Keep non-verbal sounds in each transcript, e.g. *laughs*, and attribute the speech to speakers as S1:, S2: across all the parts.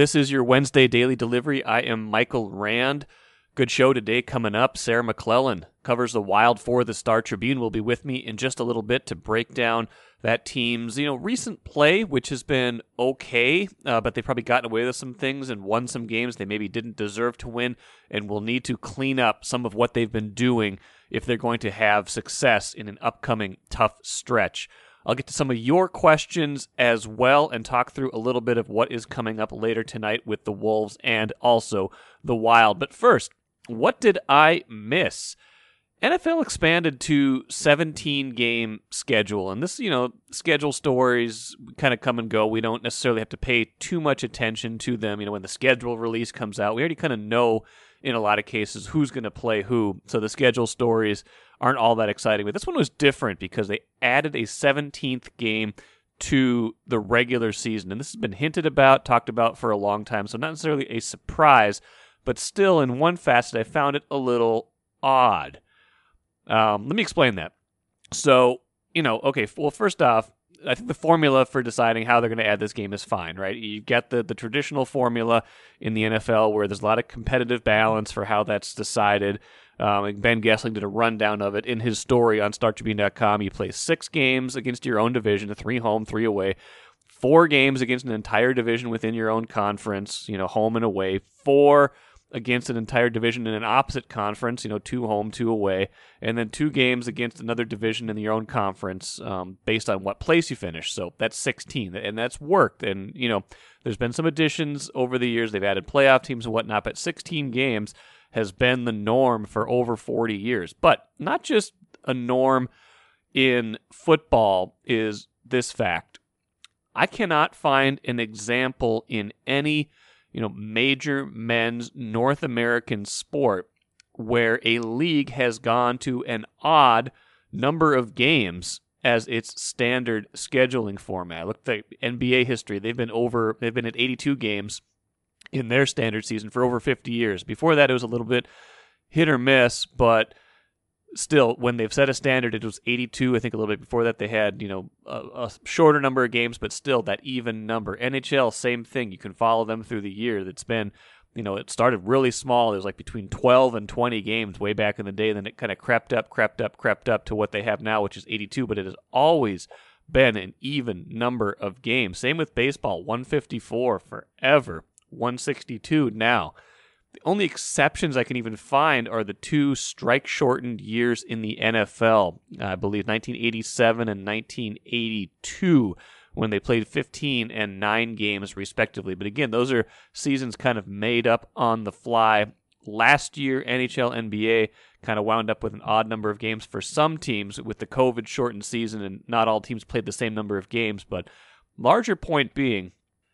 S1: This is your Wednesday daily delivery. I am Michael Rand. Good show today coming up. Sarah McClellan covers the Wild for the Star Tribune. Will be with me in just a little bit to break down that team's you know recent play, which has been okay, uh, but they've probably gotten away with some things and won some games they maybe didn't deserve to win, and will need to clean up some of what they've been doing if they're going to have success in an upcoming tough stretch. I'll get to some of your questions as well and talk through a little bit of what is coming up later tonight with the Wolves and also the Wild. But first, what did I miss? NFL expanded to 17 game schedule, and this, you know, schedule stories kind of come and go. We don't necessarily have to pay too much attention to them. You know, when the schedule release comes out, we already kind of know in a lot of cases who's going to play who. So the schedule stories aren't all that exciting. But this one was different because they added a 17th game to the regular season. And this has been hinted about, talked about for a long time. So not necessarily a surprise, but still in one facet, I found it a little odd. Um, let me explain that. So, you know, okay, well, first off, I think the formula for deciding how they're going to add this game is fine, right? You get the, the traditional formula in the NFL where there's a lot of competitive balance for how that's decided. Um, ben Goessling did a rundown of it in his story on StarTribune.com. You play six games against your own division, three home, three away. Four games against an entire division within your own conference, you know, home and away. Four against an entire division in an opposite conference, you know, two home, two away, and then two games against another division in your own conference um, based on what place you finish. So that's 16, and that's worked. And, you know, there's been some additions over the years. They've added playoff teams and whatnot, but 16 games has been the norm for over 40 years. But not just a norm in football is this fact. I cannot find an example in any you know, major men's North American sport where a league has gone to an odd number of games as its standard scheduling format. Look at the NBA history. They've been over they've been at 82 games in their standard season for over 50 years. Before that it was a little bit hit or miss, but still, when they've set a standard, it was 82. I think a little bit before that they had, you know, a, a, shorter number of games, but still that even number. NHL, same thing. You can follow them through the year. That's been, you know, it started really small. It was like between 12 and 20 games way back in the day. Then it kind of crept up, crept up, crept up to what they have now, which is 82. But it has always been an even number of games. Same with baseball, 154 forever, 162 now. The only exceptions I can even find are the two strike shortened years in the NFL. I believe 1987 and 1982 when they played 15 and 9 games respectively. But again, those are seasons kind of made up on the fly. Last year, NHL, NBA kind of wound up with an odd number of games for some teams with the COVID shortened season, and not all teams played the same number of games. But larger point being,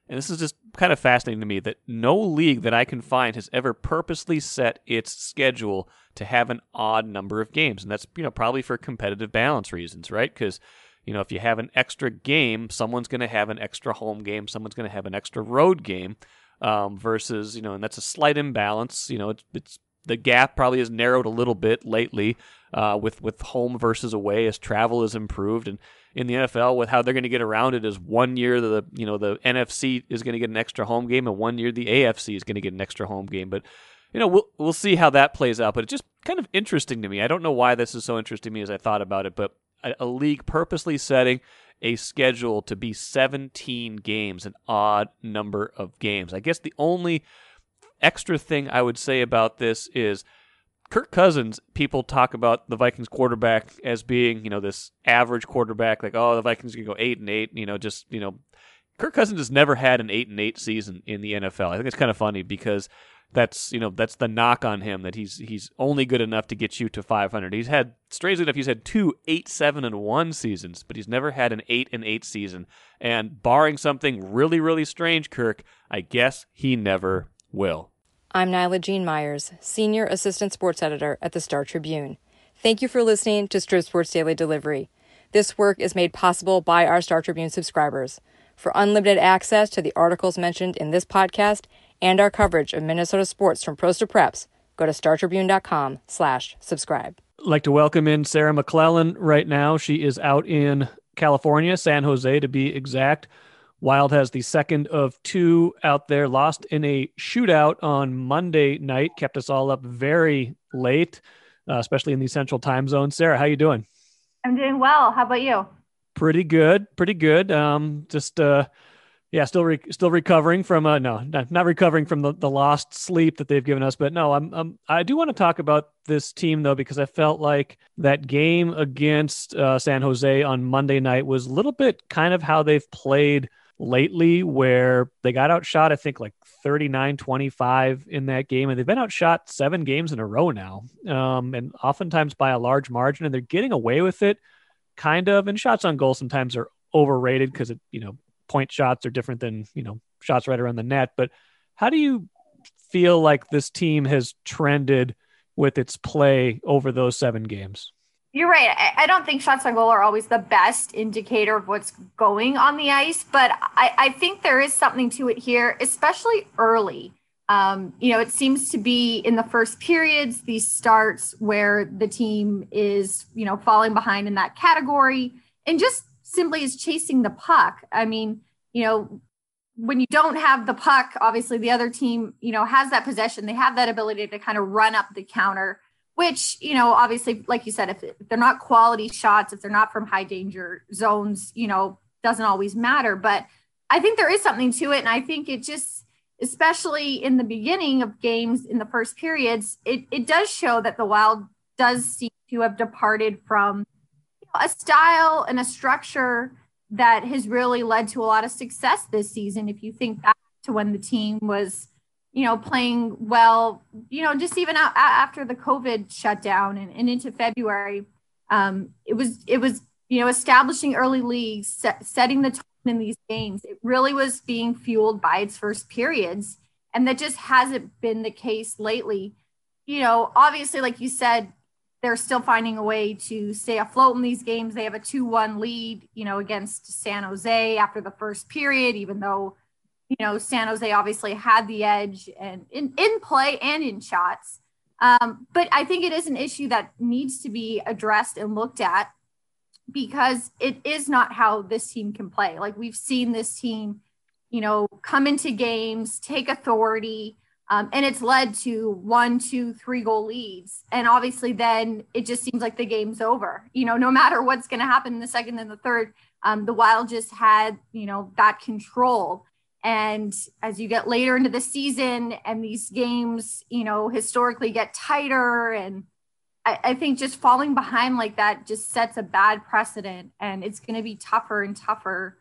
S1: and this is just kind of fascinating to me that no league that I can find has ever purposely set its schedule to have an odd number of games, and that's you know probably for competitive balance reasons, right? Because you know if you have an extra game, someone's going to have an extra home game, someone's going to have an extra road game, um, versus you know, and that's a slight imbalance. You know, it's it's the gap probably has narrowed a little bit lately uh, with with home versus away as travel has improved and in the NFL with how they're going to get around it is one year the you know the NFC is going to get an extra home game and one year the AFC is going to get an extra home game. But you know we'll we'll see how that plays out. But it's just kind of interesting to me. I don't know why this is so interesting to me as I thought about it, but a, a league purposely setting a schedule to be 17 games, an odd number of games. I guess the only extra thing I would say about this is Kirk Cousins, people talk about the Vikings quarterback as being, you know, this average quarterback, like, oh, the Vikings can go eight and eight, you know, just, you know, Kirk Cousins has never had an eight and eight season in the NFL. I think it's kind of funny because that's, you know, that's the knock on him that he's he's only good enough to get you to 500. He's had, strangely enough, he's had two eight, seven, and one seasons, but he's never had an eight and eight season. And barring something really, really strange, Kirk, I guess he never will.
S2: I'm Nyla Jean Myers, Senior Assistant Sports Editor at the Star Tribune. Thank you for listening to Strib Sports Daily Delivery. This work is made possible by our Star Tribune subscribers. For unlimited access to the articles mentioned in this podcast and our coverage of Minnesota sports from pros to preps, go to startribune.com slash subscribe.
S1: I'd like to welcome in Sarah McClellan right now. She is out in California, San Jose to be exact
S3: Wild has the second of two out there, lost in a shootout on Monday night, kept us all up very late, uh, especially in the central time zone. Sarah, how you doing?
S4: I'm doing well. How about you?
S3: Pretty good, pretty good. Um, just uh, yeah, still re- still recovering from uh, no, not, not recovering from the, the lost sleep that they've given us. But no, I'm, I'm I do want to talk about this team though because I felt like that game against uh, San Jose on Monday night was a little bit kind of how they've played lately where they got outshot, I think like 39 25 in that game. And they've been outshot seven games in a row now, um, and oftentimes by a large margin. And they're getting away with it, kind of. And shots on goal sometimes are overrated because it, you know, point shots are different than, you know, shots right around the net. But how do you feel like this team has trended with its play over those seven games?
S4: You're right. I, I, don't think shots on goal are always the best indicator of what's going on the ice, but I, I think there is something to it here, especially early. Um, you know, it seems to be in the first periods, these starts where the team is, you know, falling behind in that category and just simply is chasing the puck. I mean, you know, when you don't have the puck, obviously the other team, you know, has that possession. They have that ability to kind of run up the counter which you know obviously like you said if, they're not quality shots if they're not from high danger zones you know doesn't always matter. But i think there is something to it. And i think it just especially in the beginning of games in the first periods it, it does show that the wild does seem to have departed from you know, a style and a structure that has really led to a lot of success this season. If you think back to when the team was you know, playing well, you know, just even out, after the COVID shutdown and, and into February, um, it was, it was, you know, establishing early leagues, set, setting the tone in these games. It really was being fueled by its first periods. And that just hasn't been the case lately. You know, obviously, like you said, they're still finding a way to stay afloat in these games. They have a 2 1 lead, you know, against San Jose after the first period, even though you know, San Jose obviously had the edge and in, in play and in shots. Um, but I think it is an issue that needs to be addressed and looked at because it is not how this team can play. Like we've seen this team, you know, come into games, take authority, um, and it's led to one, two, three goal leads. And obviously, then it just seems like the game's over. You know, no matter what's going to happen in the second and the third, um, the Wild just had, you know, that control. And as you get later into the season and these games, you know, historically get tighter. And I, I think just falling behind like that just sets a bad precedent. And it's going to be tougher and tougher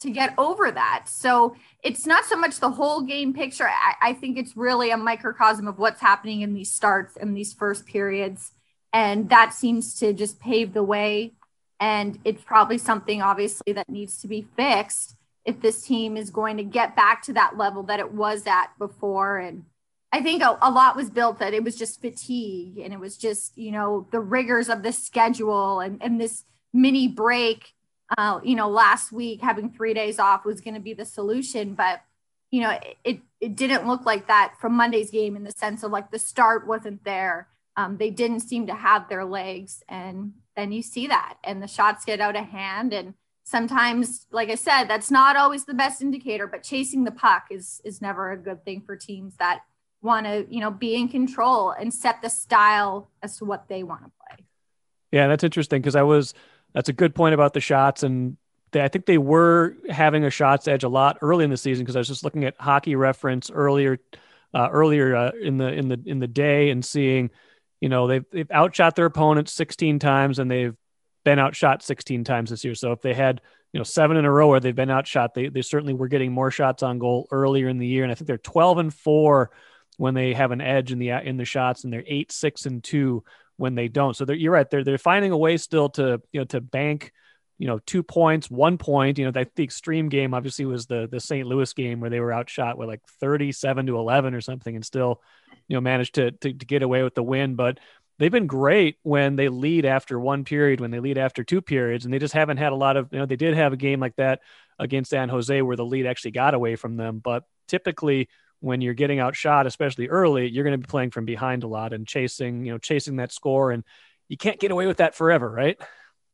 S4: to get over that. So it's not so much the whole game picture. I, I, think it's really a microcosm of what's happening in these starts and these first periods. And that seems to just pave the way. And it's probably something obviously that needs to be fixed if this team is going to get back to that level that it was at before. And I think a, a, lot was built that it was just fatigue and it was just, you know, the rigors of the schedule and, and this mini break, uh, you know, last week having three days off was going to be the solution. But, you know, it, it, it didn't look like that from Monday's game in the sense of like the start wasn't there. Um, they didn't seem to have their legs. And then you see that and the shots get out of hand and, sometimes like i said that's not always the best indicator but chasing the puck is is never a good thing for teams that want to you know be in control and set the style as to what they want to play.
S3: Yeah that's interesting because i was that's a good point about the shots and they, i think they were having a shots edge a lot early in the season because i was just looking at hockey reference earlier uh, earlier uh, in the in the in the day and seeing you know they've they've outshot their opponents 16 times and they've been outshot 16 times this year. So if they had, you know, seven in a row where they've been outshot, they, they certainly were getting more shots on goal earlier in the year. And I think they're 12 and four when they have an edge in the, in the shots and they're eight, six and two when they don't. So you're right. They're, they're finding a way still to, you know, to bank, you know, two points, one point, you know, that the extreme game obviously was the, the St. Louis game where they were outshot with like 37 to 11 or something and still, you know, managed to, to, to get away with the win. But they've been great when they lead after one period, when they lead after two periods, and they just haven't had a lot of, you know, they did have a game like that against San Jose where the lead actually got away from them. But typically, when you're getting outshot, especially early, you're going to be playing from behind a lot and chasing, you know, chasing that score. And you can't get away with that forever, right?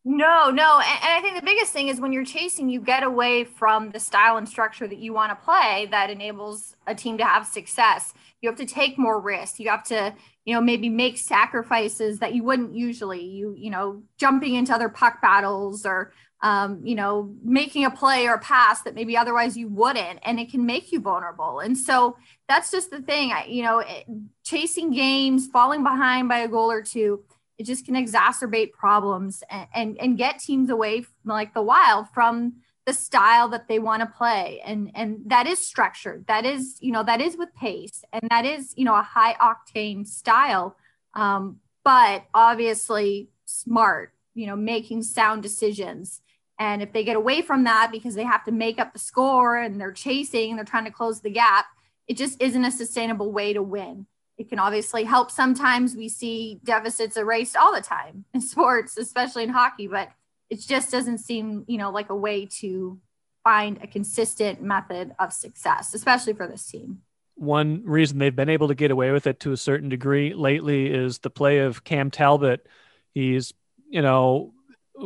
S4: No, no. And, and, I think the biggest thing is when you're chasing, you get away from the style and structure that you want to play that enables a team to have success. You have to take more risks. You have to, you know, maybe make sacrifices that you wouldn't usually. You, you know, jumping into other puck battles or, um, you know, making a play or a pass that maybe otherwise you wouldn't, and it can make you vulnerable. And so that's just the thing. I, you know, it, chasing games, falling behind by a goal or two it just can exacerbate problems and, and, and get teams away from, like the wild from the style that they want to play. And and that is structured. That is you know that is with pace and that is you know a high octane style. Um, but obviously smart you know making sound decisions. And if they get away from that because they have to make up the score and they're chasing and they're trying to close the gap it just isn't a sustainable way to win it can obviously help. Sometimes we see deficits erased all the time in *laughs* sports especially in hockey but it just doesn't seem you know like a way to find a consistent method of success especially for this team.
S3: One reason they've been able to get away with it to a certain degree lately is the play of Cam Talbot. He's you know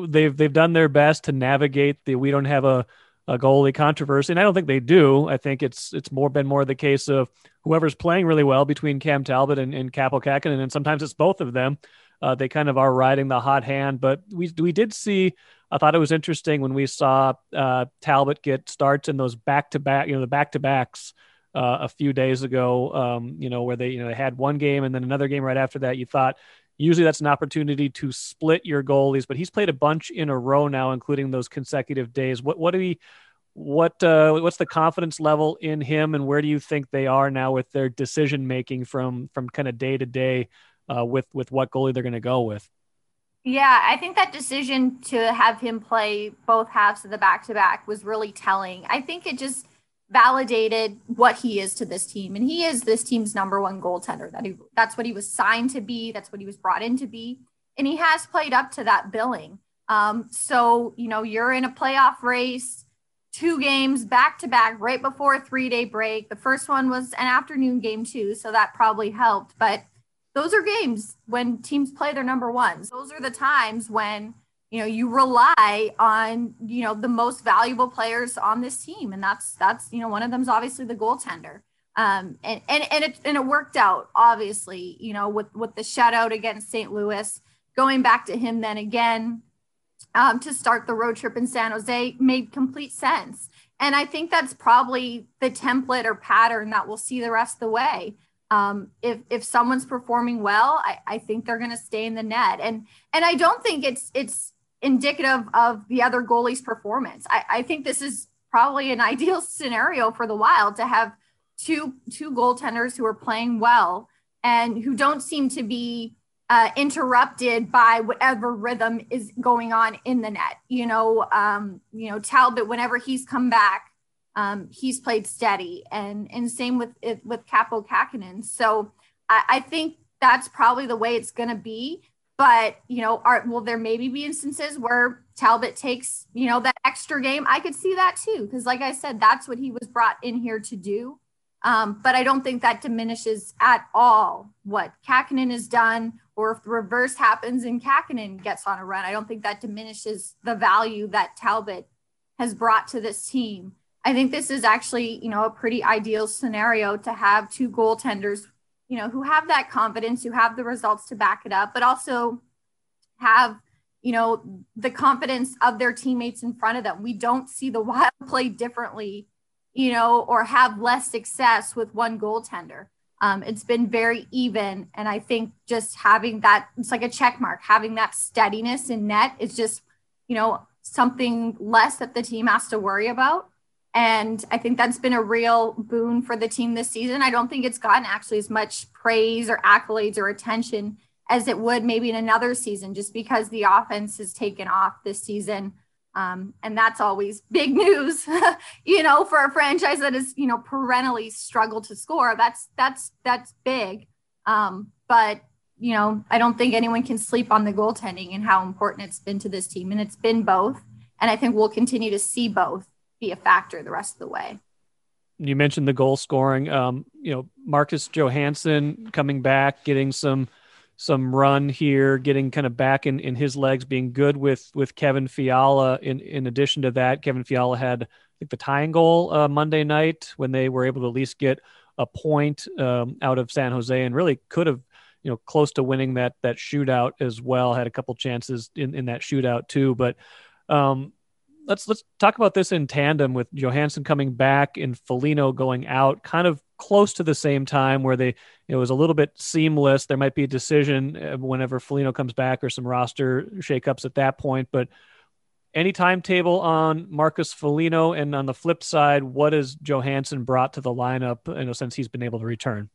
S3: they've they've done their best to navigate the we don't have a a goalie controversy, and I don't think they do. I think it's it's more been more the case of whoever's playing really well between Cam Talbot and, and Kaapo Kähkönen, and sometimes it's both of them. Uh, they kind of are riding the hot hand, but we we did see. I thought it was interesting when we saw uh, Talbot get starts in those back to back, you know, the back to backs uh, a few days ago. Um, you know, where they you know they had one game and then another game right after that. You thought usually that's an opportunity to split your goalies, but he's played a bunch in a row now, including those consecutive days. What what do we what uh, what's the confidence level in him, and where do you think they are now with their decision making from from kind of day to day uh, with with what goalie they're going to go with?
S4: Yeah, I think that decision to have him play both halves of the back to back was really telling. I think it just validated what he is to this team, and he is this team's number one goaltender. That he that's what he was signed to be. That's what he was brought in to be, and he has played up to that billing. Um, so you know, you're in a playoff race two games back to back right before a three day break. The first one was an afternoon game, too. So that probably helped. But those are games when teams play their number ones. Those are the times when you know you rely on you know the most valuable players on this team and that's that's you know one of them is obviously the goaltender um and and and it, and it worked out obviously you know with with the shutout against st louis going back to him then again um, to start the road trip in San Jose made complete sense. And I think that's probably the template or pattern that we'll see the rest of the way. Um, if if someone's performing well, I, I think they're going to stay in the net. And and I don't think it's it's indicative of the other goalie's performance. I, I think this is probably an *laughs* ideal scenario for the Wild to have two two goaltenders who are playing well and who don't seem to be uh, interrupted by whatever rhythm is going on in the net. You know, um, you know Talbot. Whenever he's come back, um, he's played steady, and and same with with Kaapo Kähkönen. So I, I think that's probably the way it's going to be. But you know, are will there maybe be instances where Talbot takes you know that extra game? I could see that too, because like I said, that's what he was brought in here to do. Um, but I don't think that diminishes at all what Kähkönen has done or if the reverse happens and Kähkönen gets on a run, I don't think that diminishes the value that Talbot has brought to this team. I think this is actually, you know, a pretty ideal scenario to have two goaltenders, you know, who have that confidence, who have the results to back it up, but also have, you know, the confidence of their teammates in front of them. We don't see the *laughs* Wild play differently, you know, or have less success with one goaltender. Um, it's been very even. And I think just having that, it's like a check mark, having that steadiness in net is just, you know, something less that the team has to worry about. And I think that's been a real boon for the team this season. I don't think it's gotten actually as much praise or accolades or attention as it would maybe in another season, just because the offense has taken off this season. Um, and that's always *laughs* big news, *laughs* you know, for a franchise that has, you know, perennially struggled to score. That's that's that's big. Um, but you know, I don't think anyone can sleep on the goaltending and how important it's been to this team, and it's been both. And I think we'll continue to see both be a factor the rest of the way.
S3: You mentioned the goal scoring. Um, you know, Marcus Johansson coming back, getting some some run here, getting kind of back in, in his legs, being good with with Kevin Fiala. In in addition to that, Kevin Fiala had I think the tying goal uh, Monday night when they were able to at least get a point um, out of San Jose, and really could have you know close to winning that that shootout as well. Had a couple chances in in that shootout too, but. Um, let's let's talk about this in tandem with Johansson coming back and Foligno going out, kind of close to the same time, where they it was a little bit seamless. There might be a decision uh, whenever Foligno comes back or some roster shakeups at that point, but any timetable on Marcus Foligno, and on the flip side, what has Johansson brought to the lineup? You know, since he's been able to return.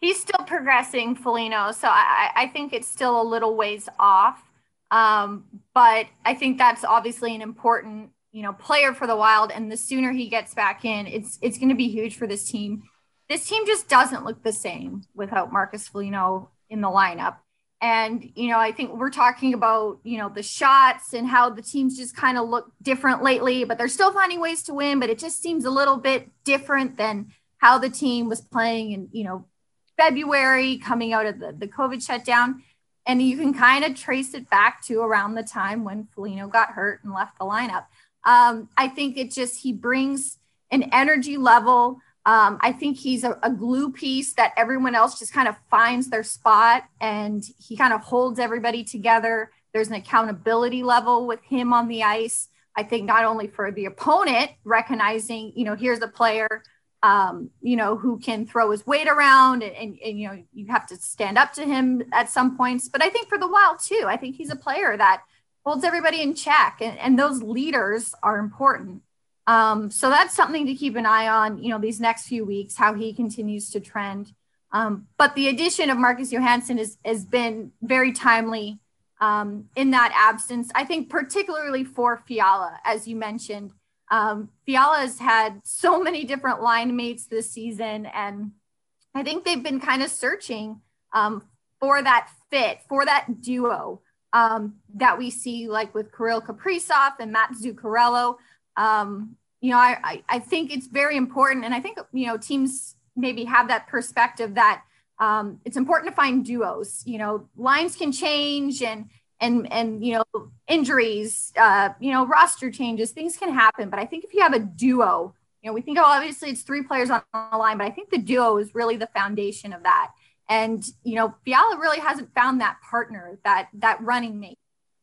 S4: He's still progressing, Foligno. So I, I think it's still a little ways off. Um, but I think that's obviously an important, you know, player for the Wild. And the sooner he gets back in, it's it's going to be huge for this team. This team just doesn't look the same without Marcus Foligno in the lineup. And you know, I think we're talking about you know the shots and how the teams just kind of look different lately, but they're still finding ways to win. But it just seems a little bit different than how the team was playing in you know February coming out of the the COVID shutdown and you can kind of trace it back to around the time when Foligno got hurt and left the lineup. Um, I think it just he brings an energy level. Um, I think he's a, a, glue piece that everyone else just kind of finds their spot, and he kind of holds everybody together. There's an accountability level with him on the ice. I think not only for the opponent recognizing, you know, here's a player um, you know, who can throw his weight around and, and, and, you know, you have to stand up to him at some points. But I think for the Wild too, I think he's a player that holds everybody in check and, and those leaders are important. Um, so that's something to keep an eye on, you know, these next few weeks, how he continues to trend. Um, but the addition of Marcus Johansson is, has been very timely um, in that absence. I think particularly for Fiala, as you mentioned, um, Fiala has had so many different line mates this season, and I think they've been kind of searching um, for that fit, for that duo um, that we see, like with Kirill Kaprizov and Matt Zuccarello. Um, you know, I, I, I, think it's very important, and I think you know teams maybe have that perspective that um, it's important to find duos. You know, lines can change, and and and you know injuries uh you know roster changes things can happen but i think if you have a duo you know we think oh obviously it's three players on the line but i think the duo is really the foundation of that and you know Fiala really hasn't found that partner that that running mate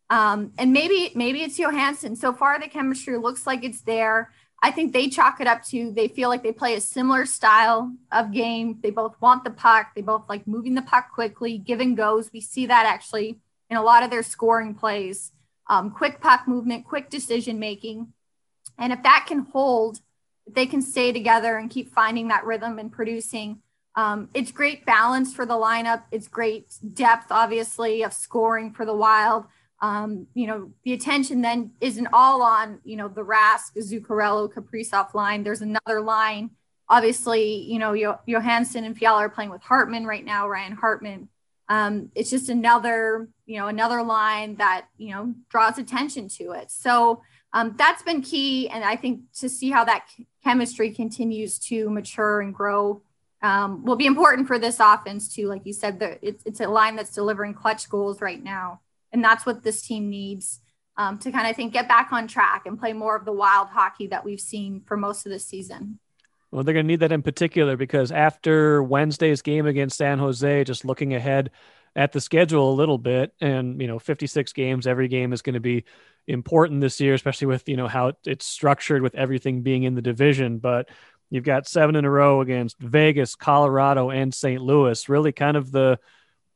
S4: um and maybe maybe it's Johansson so far the chemistry looks like it's there I think they chalk it up to they feel like they play a similar style of game. They both want the puck. They both like moving the puck quickly, give and goes. We see that actually in a lot of their scoring plays. Um, quick puck movement, quick decision making. And if that can hold, they can stay together and keep finding that rhythm and producing, um, it's great balance for the lineup. It's great depth, obviously, of scoring for the Wild. Um, you know, the attention then isn't all on, you know, the Rask, Zuccarello, Kaprizov line. There's another line. Obviously, you know, Johansson and Fiala are playing with Hartman right now, Ryan Hartman um, it's just another you know another line that you know draws attention to it. So um, that's been key and i think to see how that chemistry continues to mature and grow um, will be important for this offense too. Like you said the, it's, it's a line that's delivering clutch goals right now and that's what this team needs um, to kind of think get back on track and play more of the wild hockey that we've seen for most of the season.
S3: Well, they're going to need that in particular because after Wednesday's game against San Jose, just looking ahead at the schedule a little bit, and you know, 56 games, every game is going to be important this year, especially with you know how it's structured with everything being in the division. But you've got seven in a row against Vegas, Colorado, and St. Louis. Really, kind of the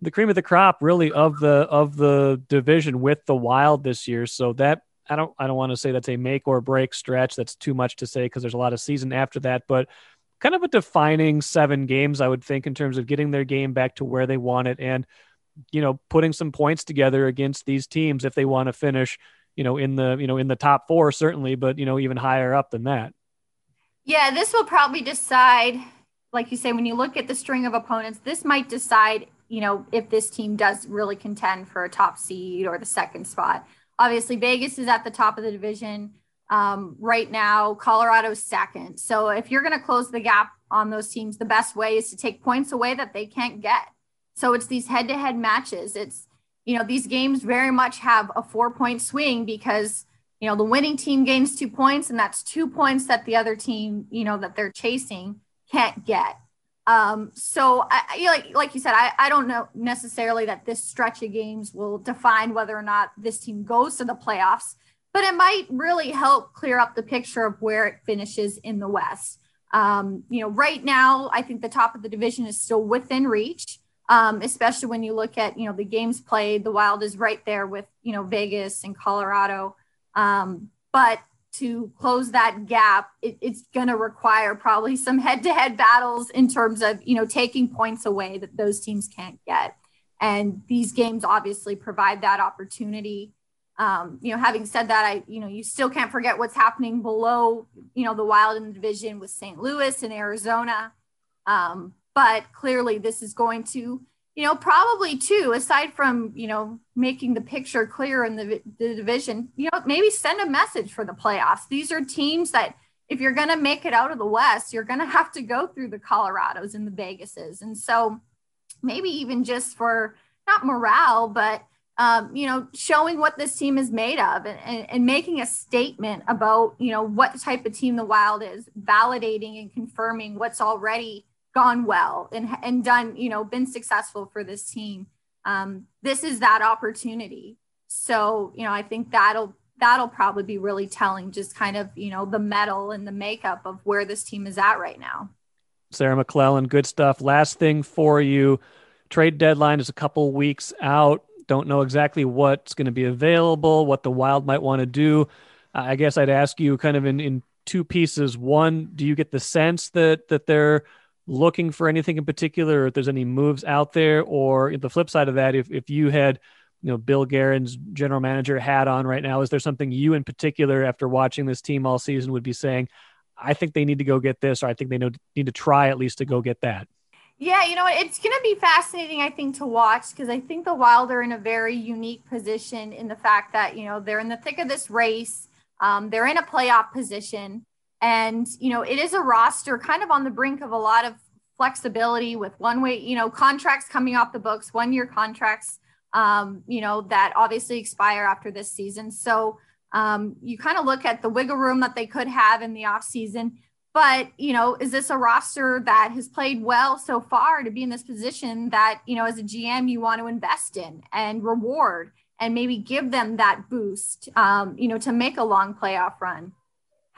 S3: the cream of the crop, really of the of the division with the Wild this year. So that I don't I don't want to say that's a make or break stretch. That's too much to say because there's a lot of season after that, but kind of a defining seven games, I would think, in terms of getting their game back to where they want it and you know putting some points together against these teams if they want to finish you know in the you know in the top four certainly but you know even higher up than that
S4: yeah this will probably decide like you say when you look at the string of opponents this might decide you know if this team does really contend for a top seed or the second spot Obviously, Vegas is at the top of the division um, right now. Colorado's second. So if you're going to close the gap on those teams, the best way is to take points away that they can't get. So it's these head to head matches. It's, you know, these games very much have a four point swing because, you know, the winning team gains two points and that's two points that the other team, you know, that they're chasing can't get. Um, so I, like, like you said, I, I don't know necessarily that this stretch of games will define whether or not this team goes to the playoffs, but it might really help clear up the picture of where it finishes in the West. Um, you know, right now, I think the top of the division is still within reach, um, especially when you look at, you know, the games played. The Wild is right there with, you know, Vegas and Colorado. Um, but to close that gap, it, it's going to require probably some head to head battles in terms of, you know, taking points away that those teams can't get. And these games obviously provide that opportunity um, you know, having said that, I, you know, you still can't forget what's happening below, you know, the Wild in the division with St. Louis and Arizona. Um, but clearly, this is going to, you know, probably too, aside from, you know, making the picture clear in the, the division, you know, maybe send a message for the playoffs. These are teams that, if you're going to make it out of the West, you're going *laughs* to have to go through the Colorados and the Vegases. And so maybe even just for not morale, but um, you know, showing what this team is made of and, and, and, making a statement about, you know, what type of team the Wild is, validating and confirming what's already gone well and, and done, you know, been successful for this team. Um, this is that opportunity. So, you know, I think that'll that'll probably be really telling just kind of, you know, the mettle and the makeup of where this team is at right now.
S1: Sarah McClellan, good stuff. Last thing for you. Trade deadline is a couple weeks out don't know exactly what's going to be available, what the Wild might want to do. I guess I'd ask you kind of in, in two pieces. One, do you get the sense that that they're looking for anything in particular, or if there's any moves out there? Or the flip side of that, if if you had you know Bill Guerin's general manager hat on right now, is there something you in particular, after watching this team all season, would be saying? I think they need to go get this, or I think they need to try at least to go get that.
S4: Yeah, you know, it's going to be fascinating, I think, to watch because I think the Wild are in a very unique position in the fact that, you know, they're in the thick of this race. Um, they're in a playoff position. And, you know, it is a roster kind of on the brink of a lot of flexibility with one way, you know, contracts coming off the books, one year contracts, um, you know, that obviously expire after this season. So um, you kind of look at the wiggle room that they could have in the off season but you know is this a roster that has played well so far to be in this position that you know as a gm you want to invest in and reward and maybe give them that boost um, you know to make a long playoff run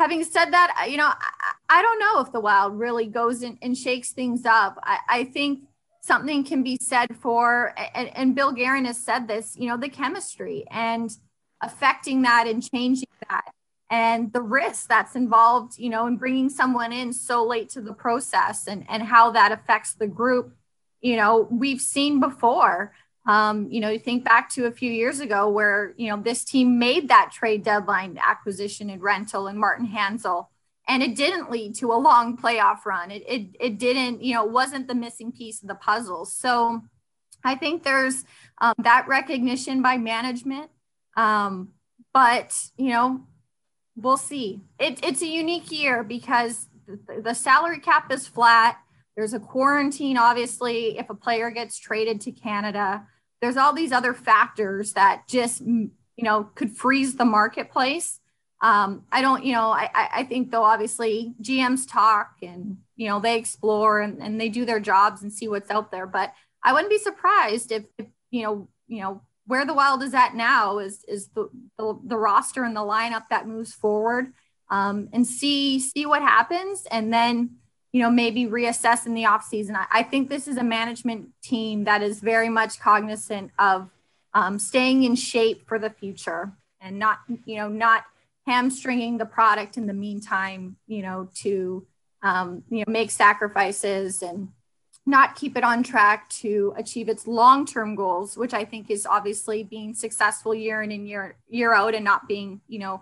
S4: having said that you know i, I don't know if the wild really goes in and shakes things up i, I think something can be said for and, and bill Guerin has said this you know the chemistry and affecting that and changing that and the risk that's involved, you know, in bringing someone in so late to the process and, and how that affects the group, you know, we've seen before. Um, you know, you think back to a few years ago where, you know, this team made that trade deadline acquisition and rental and Martin Hanzal, and it didn't lead to a long playoff run. It, it, it didn't, you know, wasn't the missing piece of the puzzle. So I think there's um, that recognition by management. Um, but, you know, we'll see. It, it's a unique year because the, the salary cap is flat. There's a quarantine, obviously, if a player gets traded to Canada. There's all these other factors that just, you know, could freeze the marketplace. Um, I don't, you know, I, I think though, obviously GMs talk and, you know, they explore and, and they do their jobs and see what's out there. But I wouldn't be surprised if, if you know, you know, where the wild is at now is is the the, the roster and the lineup that moves forward um, and see see what happens and then you know maybe reassess in the offseason I, I think this is a management team that is very much cognizant of um, staying in shape for the future and not you know not hamstringing the product in the meantime you know to um, you know make sacrifices and not keep it on track to achieve its long-term goals which i think is obviously being successful year in and year year out and not being you know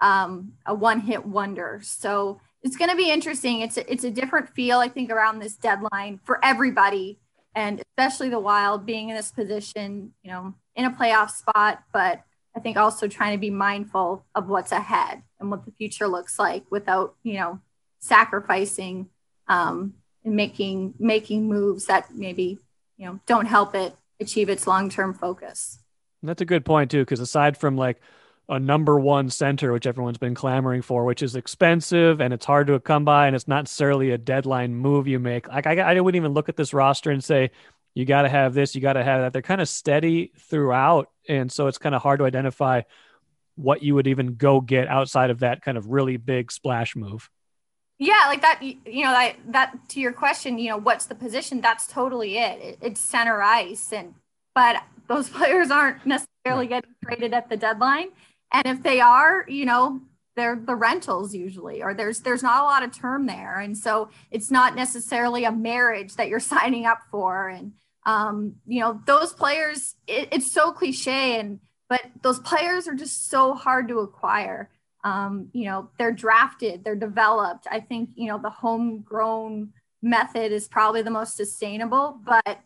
S4: um, a one-hit wonder. So it's going to be interesting it's a, it's a different feel i think around this deadline for everybody and especially the wild being in this position you know in a playoff spot but i think also trying to be mindful of what's ahead and what the future looks like without you know sacrificing um, and making making moves that maybe you know, don't help it achieve its long term focus.
S3: That's a good point too, because aside from like a number one center, which everyone's been clamoring for, which is expensive and it's hard to come by, and it's not necessarily a deadline move you make. Like I, I wouldn't even look at this roster and say you got to have this, you got to have that. They're kind of steady throughout, and so it's kind of hard to identify what you would even go get outside of that kind of really big splash move.
S4: Yeah, like that. You know, that that to your question. You know, what's the position? That's totally it. it it's center ice, and but those *laughs* players aren't necessarily getting traded at the deadline. And if they are, you know, they're the rentals usually, or there's there's not a lot of term there, and so it's not necessarily a marriage that you're *laughs* signing up for. And um, you know, those players, it, it's so cliche, and but those players are just so hard to acquire. Um, you know, they're drafted, they're developed. I think, you know, the homegrown method is probably the most sustainable, but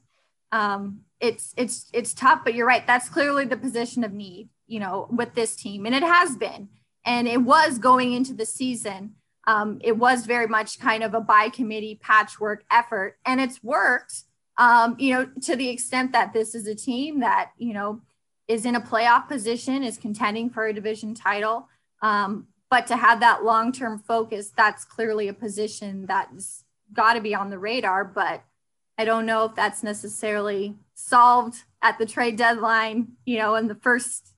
S4: um, it's it's it's tough. But you're right, that's clearly the position of need, you know, with this team, and it has been, and it was going into the season. Um, it was very much kind of a by committee patchwork effort, and it's worked. Um, you know, to the extent that this is a team that you know is in a playoff position, is contending for a division title. Um, but to have that long term focus, that's clearly a position that's got to be on the radar. But I don't know if that's necessarily solved at the trade deadline, you know, in the first,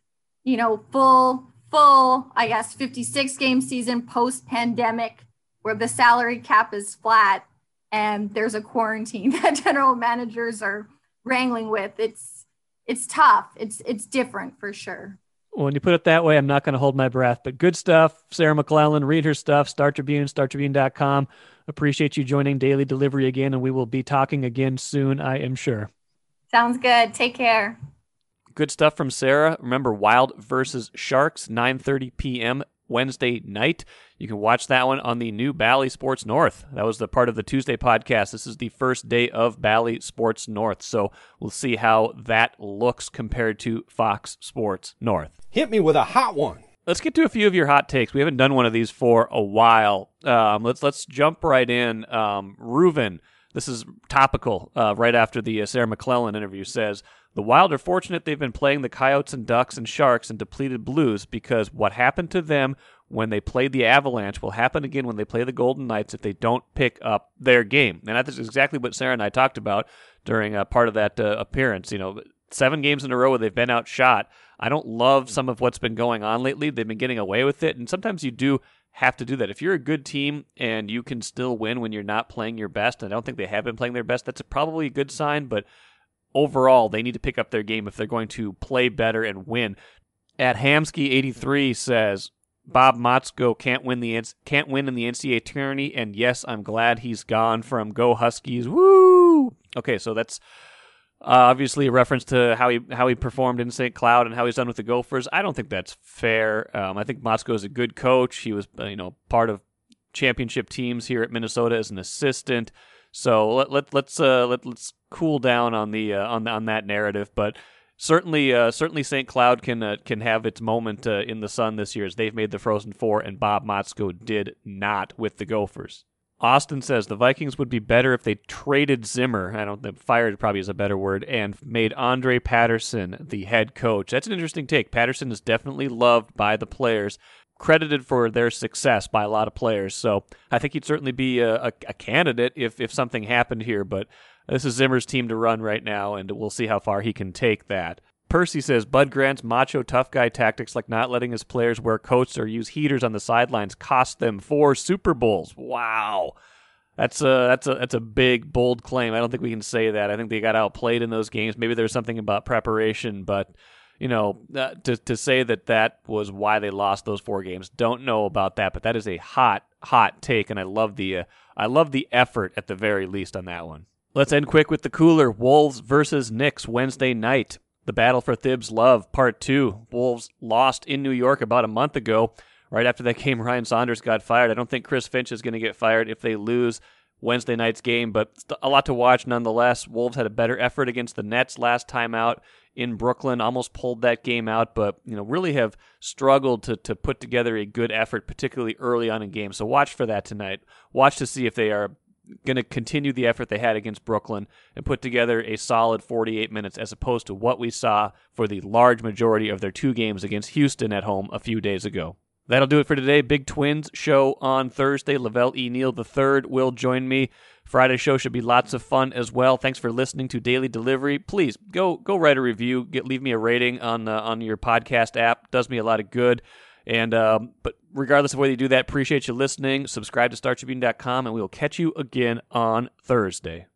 S4: you know, full, full, I guess, 56 game season post pandemic where the salary cap is flat and there's a quarantine *laughs* that general managers are wrangling with. It's, it's tough. It's it's different for sure.
S3: When you put it that way, I'm not going to hold my breath. But good stuff, Sarah McClellan. Read her stuff. Star Tribune, StarTribune.com. Appreciate you joining Daily Delivery again, and we will be talking again soon. I am sure.
S4: Sounds good. Take care.
S1: Good stuff from Sarah. Remember, Wild versus Sharks, 9:30 p.m. Wednesday night. You can watch that one on the new Bally Sports North. That was the part of the Tuesday podcast. This is the first day of Bally Sports North. So we'll see how that looks compared to Fox Sports North.
S5: Hit me with a hot one.
S1: Let's get to a few of your hot takes. We haven't done one of these for a while. Um, let's let's jump right in. Um, Reuven, this is topical. Uh, right after the uh, Sarah McClellan interview, says the Wild are fortunate they've been playing the Coyotes and Ducks and Sharks and depleted Blues because what happened to them when they played the Avalanche will happen again when they play the Golden Knights if they don't pick up their game. And that's exactly what Sarah and I talked about during a part of that uh, appearance. You know, seven games in a row where they've been outshot. I don't love some of what's been going on lately. They've been getting away with it, and sometimes you do have to do that. If you're a good team and you can still win when you're not playing your best, and I don't think they have been playing their best, that's probably a good sign, but overall, they need to pick up their game if they're going to play better and win. At Hamsky83 says, Bob Motzko can't win the can't win in the NCAA tourney, and yes, I'm glad he's gone from Go Huskies. Woo! Okay, so that's uh, obviously a reference to how he how he performed in St. Cloud and how he's done with the Gophers. I don't think that's fair. Um, I think Motzko is a good coach. He was uh, you know part of championship teams here at Minnesota as an assistant. So let, let let's uh, let let's cool down on the uh, on on that narrative, but certainly uh, certainly St. Cloud can uh, can have its moment uh, in the sun this year as they've made the Frozen Four, and Bob Motzko did not with the Gophers. Austin says the Vikings would be better if they traded Zimmer. I don't think fired probably is a better word, and made Andre Patterson the head coach. That's an interesting take. Patterson is definitely loved by the players credited for their success by a lot of players. So I think he'd certainly be a, a, a, candidate if, if something happened here. But this is Zimmer's team to run right now, and we'll see how far he can take that. Percy says Bud Grant's macho tough guy tactics, like not letting his players wear coats or use heaters on the sidelines, cost them four Super Bowls. Wow. That's a that's a that's a big bold claim. I don't think we can say that. I think they got outplayed in those games. Maybe there's something about preparation, but you know, uh, to to say that that was why they lost those four games. Don't know about that, but that is a hot hot take, and I love the uh, I love the effort at the very least on that one. Let's end quick with the cooler Wolves versus Knicks Wednesday night. The battle for Thibs love part two. Wolves lost in New York about a month ago. Right after that game, *laughs* Ryan Saunders got fired. I don't think Chris Finch is going to get fired if they lose Wednesday night's game, but a lot to watch nonetheless. Wolves had a better effort against the Nets last time out in Brooklyn, almost pulled that game out, but you know really have struggled to to put together a good effort, particularly early on in games. So watch for that tonight. Watch to see if they are going to continue the effort they had against Brooklyn and put together a solid 48 minutes as opposed to what we saw for the large majority of their two games against Houston at home a few days ago. That'll do it for today. Big Twins show on Thursday. La Velle E. Neal III will join me. Friday show should be lots of fun as well. Thanks for listening to Daily Delivery. Please go go write a review. Get leave me a rating on on your podcast app. Does me a lot of good. And um, but regardless of whether you do that, appreciate you listening. Subscribe to StarTribune.com, and we will catch you again on Thursday.